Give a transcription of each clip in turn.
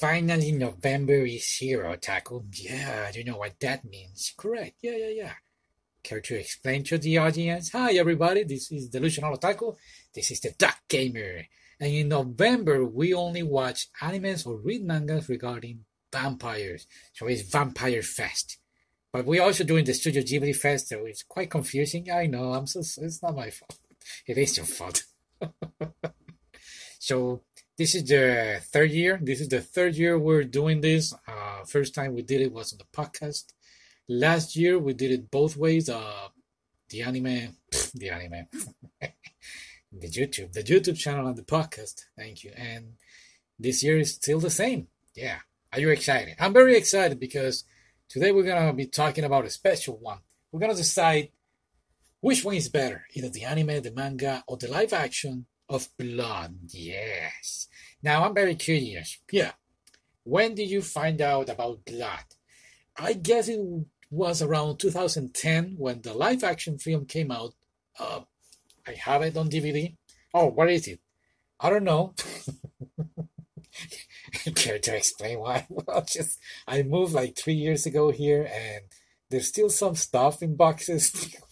Finally, November is here, Otaku. Yeah, I do you know what that means. Correct. Yeah, yeah, yeah. Care to explain to the audience? Hi, everybody. This is Delusional Otaku. This is the Duck Gamer. And in November, we only watch animes or read mangas regarding vampires. So it's Vampire Fest. But we're also doing the Studio Ghibli Fest, so it's quite confusing. I know, I'm so, it's not my fault. It is your fault. so this is the third year. This is the third year we're doing this. Uh, first time we did it was on the podcast. Last year we did it both ways. Uh, the anime, the anime, the YouTube, the YouTube channel and the podcast. Thank you. And this year is still the same. Yeah. Are you excited? I'm very excited because today we're gonna be talking about a special one. We're gonna decide which one is better, either the anime, the manga, or the live action of Blood. Yes. Now I'm very curious. Yeah. When did you find out about Blood? I guess it was around 2010 when the live action film came out. Uh, I have it on DVD. Oh, what is it? I don't know. Care to explain why? Well, just I moved like three years ago here, and there's still some stuff in boxes.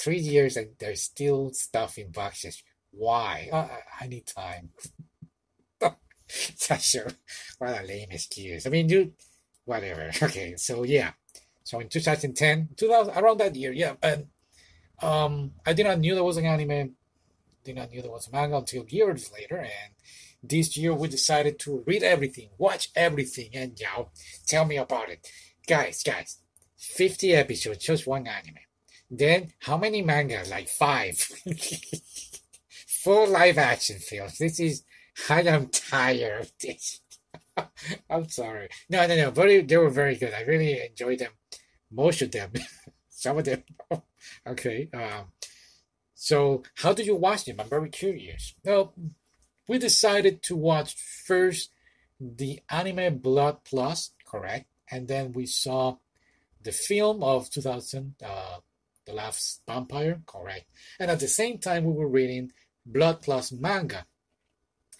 three years, and there's still stuff in boxes. Why? I, I need time. sure. What a lame excuse. I mean, you, whatever. Okay, so yeah. So in 2010, 2000, around that year, yeah. And um, I did not knew there was an anime. Did not knew there was a manga until years later. And this year we decided to read everything, watch everything, and know, tell me about it, guys. Guys, 50 episodes, just one anime. Then how many manga? Like five. Full live action films. This is I am tired of this. I'm sorry. No, no, no. But they were very good. I really enjoyed them. Most of them. Some of them. okay. Um, so how do you watch them? I'm very curious. Well, we decided to watch first the anime Blood Plus, correct? And then we saw the film of 2000, uh, The Last Vampire, correct? And at the same time, we were reading Blood Plus manga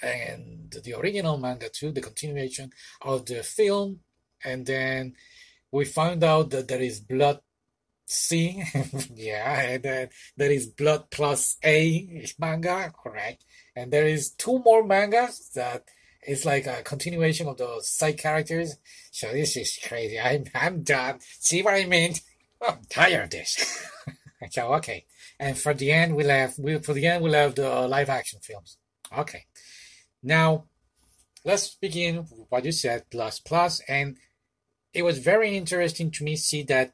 and the original manga too, the continuation of the film, and then we found out that there is blood C, yeah, and then there is blood plus A manga, correct, and there is two more mangas that is like a continuation of those side characters. So this is crazy. I'm I'm done. See what I mean? I'm tired of this. so okay, and for the end we left. We for the end we left the uh, live action films. Okay. Now, let's begin with what you said, plus plus, and it was very interesting to me see that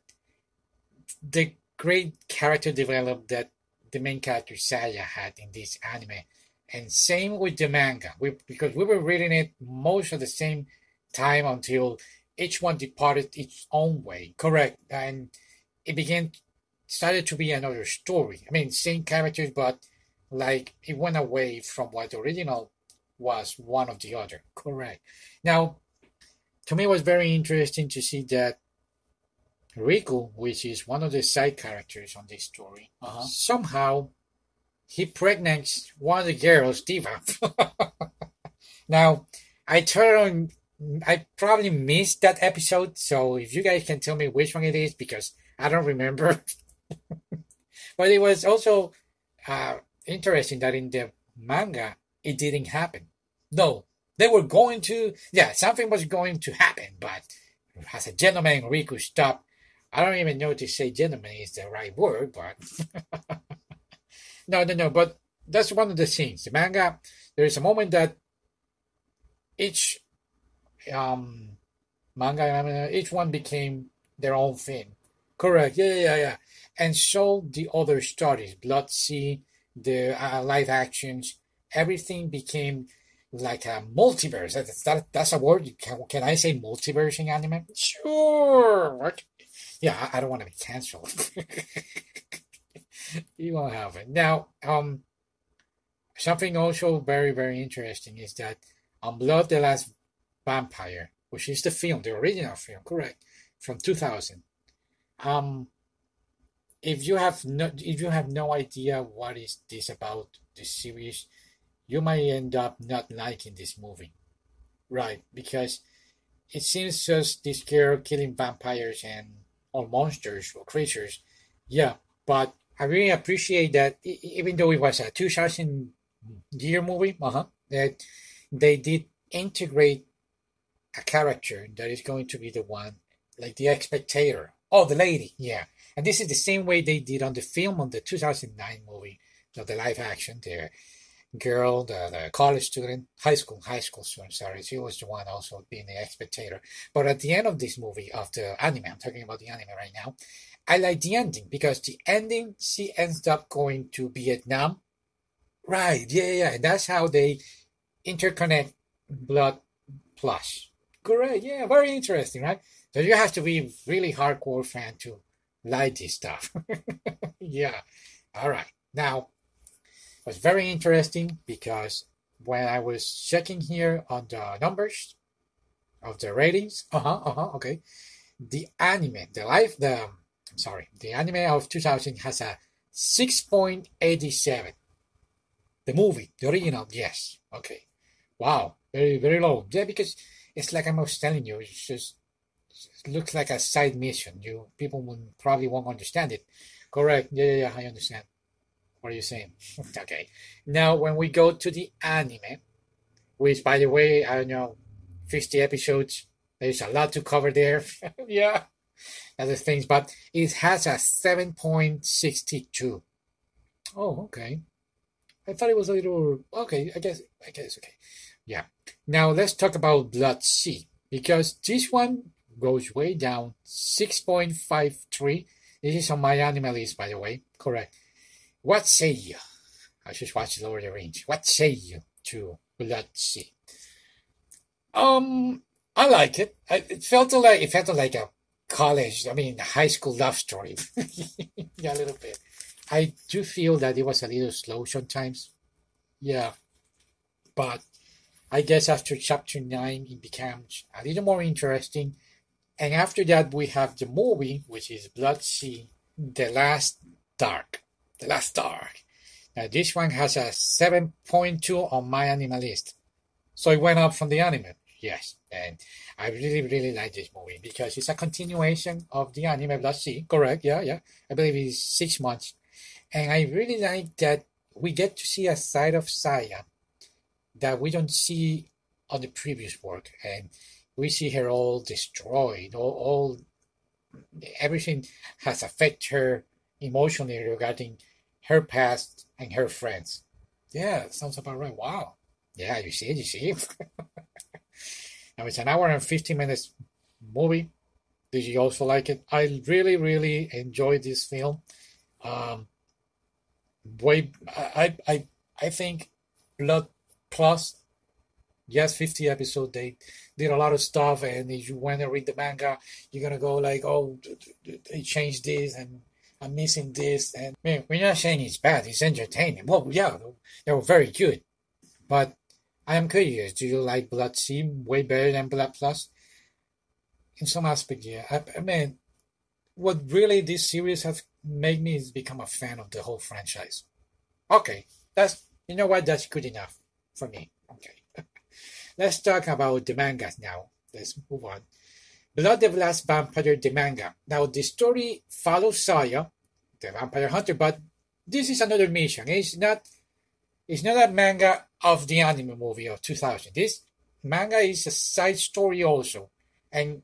the great character development that the main character Saya had in this anime, and same with the manga, we, because we were reading it most of the same time until each one departed its own way. Correct, and it began started to be another story. I mean, same characters, but like it went away from what the original was one of the other. Correct. Now, to me, it was very interesting to see that Riku, which is one of the side characters on this story, uh-huh. somehow he pregnates one of the girls, Diva. now, I turned on, I probably missed that episode, so if you guys can tell me which one it is, because I don't remember. but it was also uh, interesting that in the manga, it didn't happen. No, they were going to, yeah, something was going to happen, but as a gentleman, Riku stopped. I don't even know to say gentleman is the right word, but no, no, no. But that's one of the scenes. The manga, there is a moment that each um manga, each one became their own thing. Correct. Yeah, yeah, yeah. And so the other stories, Blood C, the uh, live actions, everything became like a multiverse. That's that, that's a word. Can, can I say multiverse in anime? Sure. Yeah, I, I don't want to be canceled. you won't have it. Now, um, something also very, very interesting is that on Blood the Last Vampire, which is the film, the original film, correct, from 2000. Um, if you have no, if you have no idea what is this about, this series, you might end up not liking this movie. Right, because it seems just this girl killing vampires and or monsters or creatures. Yeah, but I really appreciate that even though it was a 2000 year movie, uh-huh, that they did integrate a character that is going to be the one, like the spectator. Oh, the lady, yeah. And this is the same way they did on the film on the 2009 movie, so the live action. The girl, the, the college student, high school, high school student, sorry, she was the one also being the spectator. But at the end of this movie, of the anime, I'm talking about the anime right now, I like the ending because the ending, she ends up going to Vietnam. Right, yeah, yeah, and that's how they interconnect Blood Plus. Correct, yeah, very interesting, right? So you have to be really hardcore fan to like this stuff. yeah, all right. Now, it was very interesting because when I was checking here on the numbers of the ratings, uh huh, uh huh, okay, the anime, the live, the I'm sorry, the anime of 2000 has a 6.87. The movie, the original, yes. Okay. Wow. Very, very low. Yeah, because it's like I was telling you, it's just looks like a side mission. You people will probably won't understand it. Correct. Yeah, yeah, yeah. I understand. What are you saying? okay. Now, when we go to the anime, which, by the way, I don't know, 50 episodes, there's a lot to cover there. yeah other things, but it has a 7.62. Oh, okay. I thought it was a little okay. I guess I guess okay. Yeah. Now let's talk about Blood C because this one goes way down 6.53. This is on my anime list, by the way. Correct. What say you? I just watched of the Rings. What say you to Blood C Um, I like it. It felt like it felt like a college, I mean, high school love story. yeah, a little bit. I do feel that it was a little slow sometimes. Yeah. But I guess after chapter 9, it becomes a little more interesting. And after that, we have the movie, which is Blood C, The Last Dark. The Last Dark. Now, this one has a 7.2 on my anime list. So it went up from the anime. Yes. And I really, really like this movie because it's a continuation of the anime Blood C. Correct? Yeah, yeah. I believe it's six months. And I really like that we get to see a side of Saya that we don't see on the previous work. And we see her all destroyed, all, all everything has affected her emotionally regarding her past and her friends. Yeah, sounds about right. Wow. Yeah, you see, you see. Now it's an hour and 15 minutes movie. Did you also like it? I really, really enjoyed this film. Um, way, I, I, I think Blood Plus, yes, 50 episodes. They did a lot of stuff, and if you want to read the manga, you're gonna go like, oh, they changed this, and I'm missing this. And man, we're not saying it's bad. It's entertaining. Well, yeah, they were very good, but I am curious, do you like Blood C way better than Blood Plus? In some aspect, yeah. I, I mean, what really this series has made me is become a fan of the whole franchise. Okay, that's, you know what, that's good enough for me. Okay. Let's talk about the mangas now. Let's move on. Blood of Last Vampire, the manga. Now, the story follows Saya, the vampire hunter, but this is another mission. It's not it's not a manga of the anime movie of 2000. This manga is a side story also and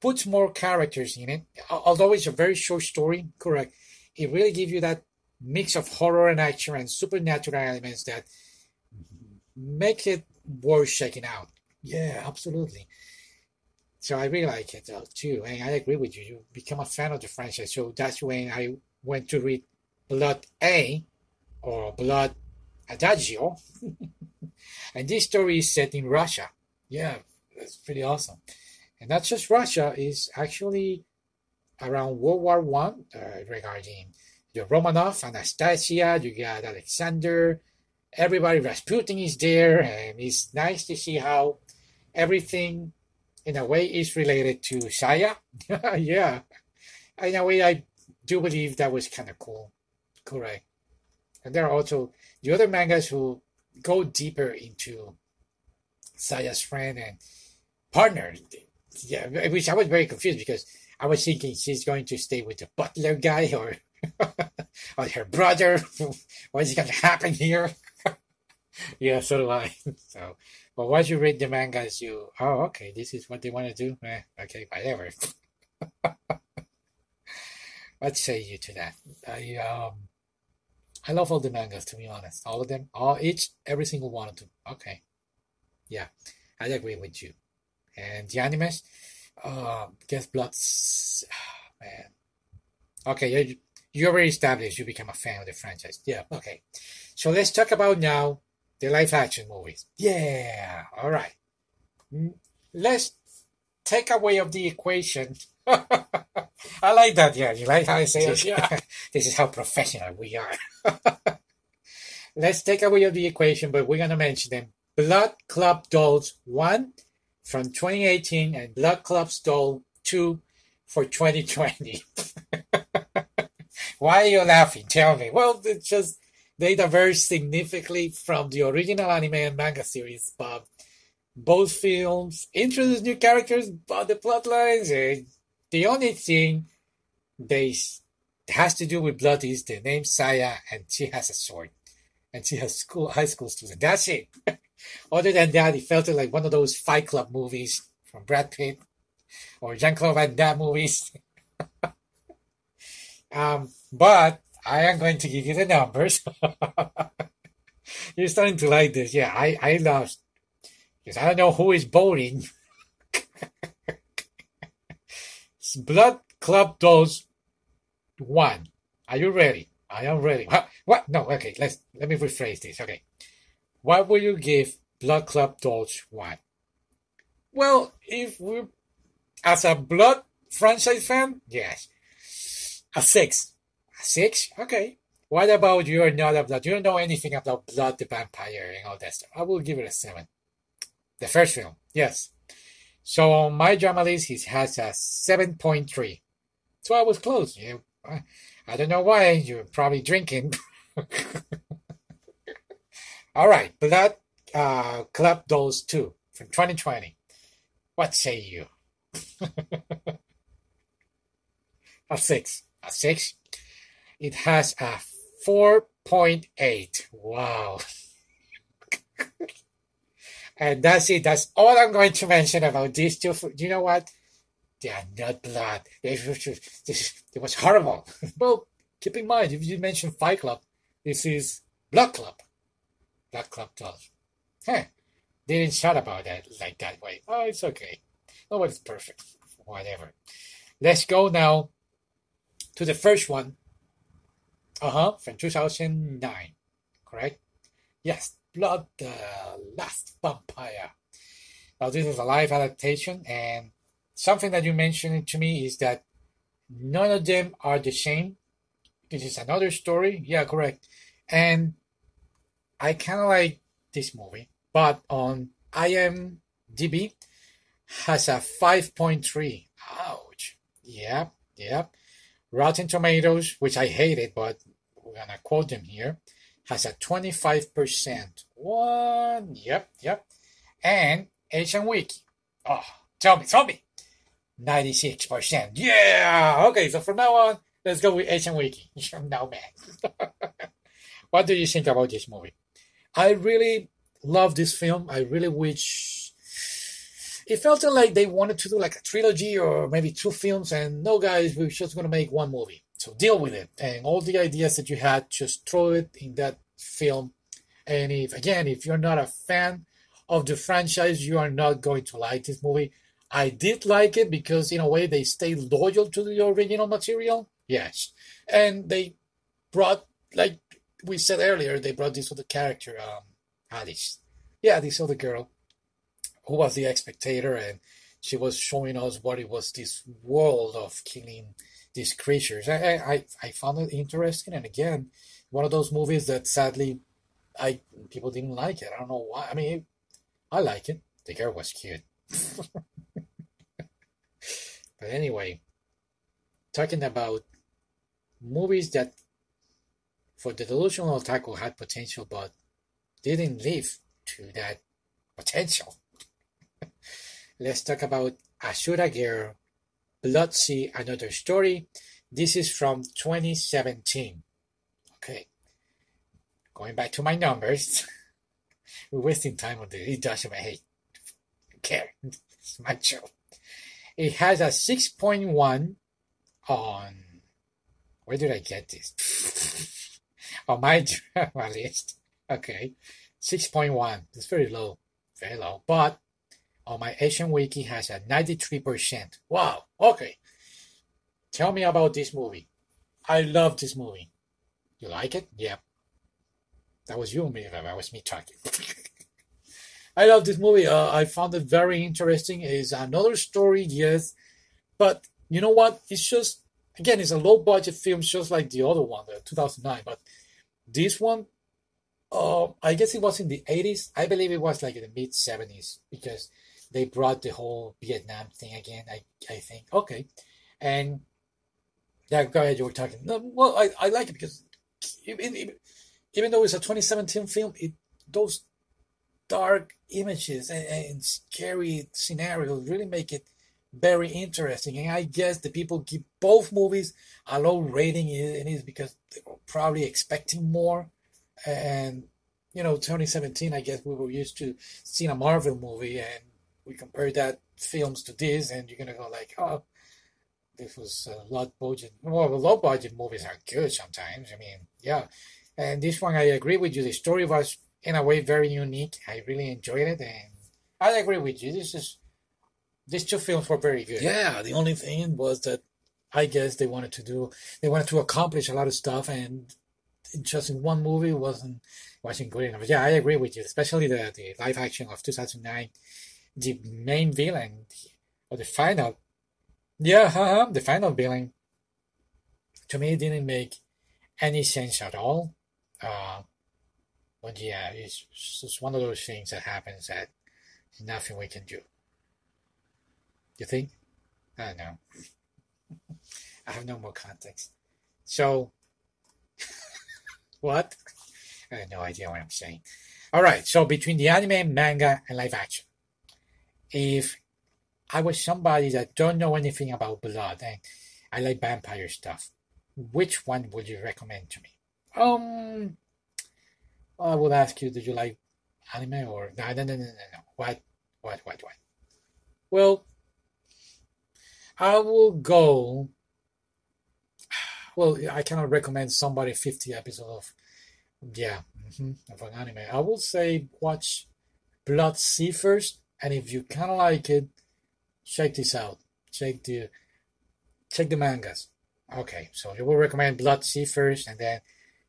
puts more characters in it. Although it's a very short story, correct, it really gives you that mix of horror and action and supernatural elements that mm-hmm. make it worth checking out. Yeah, absolutely. So I really like it uh, too, and I agree with you. You become a fan of the franchise, so that's when I went to read Blood A or Blood Adagio. and this story is set in Russia. Yeah, that's pretty awesome. And not just Russia, is actually around World War One uh, regarding the Romanov, Anastasia, you got Alexander, everybody, Rasputin is there, and it's nice to see how everything in a way is related to Saya. yeah. In a way, I do believe that was kind of cool. Correct. And there are also the other mangas who go deeper into Saya's friend and partner. Yeah, which I was very confused because I was thinking she's going to stay with the butler guy or or her brother. what is going to happen here? yeah, so do I. So, but once you read the mangas, you oh okay, this is what they want to do. Eh, okay, whatever. what say you to that? I um, I love all the mangas to be honest, all of them, all each, every single one of them. Okay, yeah, I agree with you. And the animes, uh, Guess Bloods, oh, man. Okay, you, you already established you become a fan of the franchise. Yeah, okay. So let's talk about now the live action movies. Yeah, all right. Mm, let's take away of the equation. I like that. Yeah, you like how I say it? Yeah. this is how professional we are. Let's take away of the equation, but we're gonna mention them. Blood Club Dolls 1 from 2018 and Blood Club Doll 2 for 2020. Why are you laughing? Tell me. Well, it's just they diverge significantly from the original anime and manga series, but both films introduce new characters, but the plot lines, uh, the only thing they has to do with blood is the name Saya, and she has a sword, and she has school high school students. That's it. Other than that, it felt like one of those Fight Club movies from Brad Pitt or Jean Claude Van Damme movies. um, but I am going to give you the numbers. You're starting to like this. Yeah, I, I lost. Because I don't know who is voting. Blood Club Dolls 1. Are you ready? I am ready. What? what? No, okay, let's let me rephrase this. Okay. What will you give Blood Club Dolls 1? Well, if we as a Blood franchise fan, yes. A 6. 6? Okay. What about you're not blood? You don't know anything about Blood the Vampire and all that stuff. I will give it a 7. The first film, yes. So on my drama list, he has a 7.3. So I was close. You, I don't know why. You're probably drinking. All right, Blood uh, Club Dolls 2 from 2020. What say you? a 6. A 6. It has a 4.8. Wow. and that's it. That's all I'm going to mention about these two. You know what? They are not blood. It was horrible. well, keep in mind, if you mention Fight Club, this is Blood Club. Blood Club does. Huh. They didn't shout about that like that way. Oh, it's okay. Nobody's perfect. Whatever. Let's go now to the first one. Uh huh. From 2009. Correct? Yes. Blood the Last Vampire. Now, this is a live adaptation, and something that you mentioned to me is that none of them are the same. This is another story. Yeah, correct. And I kind of like this movie, but on IMDb has a 5.3. Ouch. Yep, yep. Rotten Tomatoes, which I hated, but we're gonna quote them here, has a 25%. One, yep, yep. And Asian Wiki. Oh, tell me, tell me. 96%. Yeah! Okay, so from now on, let's go with Asian Wiki. now, man. what do you think about this movie? I really love this film. I really wish it felt like they wanted to do like a trilogy or maybe two films, and no, guys, we're just gonna make one movie. So deal with it, and all the ideas that you had, just throw it in that film. And if again, if you're not a fan of the franchise, you are not going to like this movie. I did like it because in a way they stayed loyal to the original material. Yes. And they brought like we said earlier, they brought this other character, um, Alice. Yeah, this other girl who was the spectator and she was showing us what it was this world of killing these creatures. I, I, I found it interesting and again, one of those movies that sadly I people didn't like it. I don't know why. I mean I like it. The girl was cute. But anyway, talking about movies that for the delusional otaku had potential but didn't live to that potential. Let's talk about Ashura Girl, Blood C, Another Story. This is from 2017. Okay. Going back to my numbers. We're wasting time on this. It doesn't hate. care. It's my show. It has a 6.1 on where did I get this? on my drama list. Okay. 6.1. It's very low. Very low. But on my Asian Wiki has a 93%. Wow. Okay. Tell me about this movie. I love this movie. You like it? Yeah. That was you, me. That was me talking. I love this movie. Uh, I found it very interesting. It's another story, yes, but you know what? It's just again, it's a low budget film, just like the other one, the 2009. But this one, uh, I guess it was in the 80s. I believe it was like in the mid 70s because they brought the whole Vietnam thing again. I I think okay, and yeah, go ahead. You were talking. Well, I, I like it because even, even though it's a 2017 film, it those dark images and, and scary scenarios really make it very interesting. And I guess the people give both movies a low rating in it because they were probably expecting more. And you know, 2017, I guess we were used to seeing a Marvel movie, and we compare that films to this, and you're gonna go like, oh, this was a low budget. Well, low budget movies are good sometimes. I mean, yeah. And this one, I agree with you. The story was in a way very unique. I really enjoyed it, and I agree with you. This is these two films were very good. Yeah, the only thing was that I guess they wanted to do they wanted to accomplish a lot of stuff, and just in one movie wasn't wasn't good enough. Yeah, I agree with you, especially the the live action of 2009. The main villain, or the final, yeah, the final villain, to me didn't make any sense at all. Uh, but yeah, it's just one of those things that happens that nothing we can do. You think? I don't know. I have no more context. So, what? I have no idea what I'm saying. All right. So between the anime, manga, and live action, if I was somebody that don't know anything about blood and I like vampire stuff, which one would you recommend to me? Um, I would ask you, do you like anime or no, no, no, no, no, no. What, what, what, what? Well, I will go. Well, I cannot recommend somebody 50 episodes of, yeah, mm-hmm, of an anime. I will say watch Blood C first, and if you kind of like it, check this out. Check the check the mangas. Okay, so you will recommend Blood C first, and then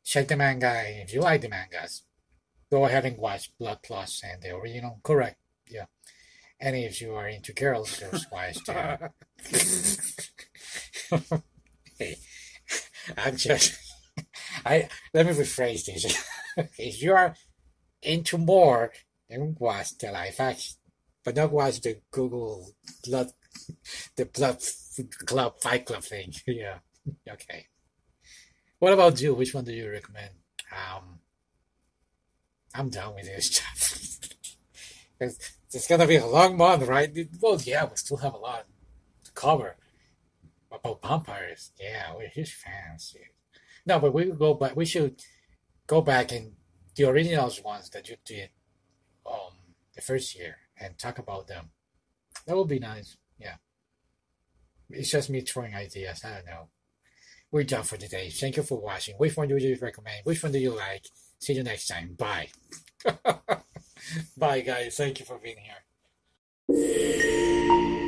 check the manga. And if you like the mangas, go ahead and watch Blood Plus and the original. Correct. Yeah. And if you are into girls, just watch the. hey, I'm just. I let me rephrase this. if you are into more, then watch the live action, but not watch the Google blood, the blood club fight club thing. yeah. Okay. What about you? Which one do you recommend? Um, I'm done with this stuff. it's gonna be a long month, right? Well, yeah, we still have a lot to cover about vampires. Yeah, we're huge fans. No, but we go back. We should go back and the originals ones that you did um the first year and talk about them. That would be nice. Yeah. It's just me throwing ideas. I don't know. We're done for today. Thank you for watching. Which one do you recommend? Which one do you like? See you next time. Bye. Bye, guys. Thank you for being here.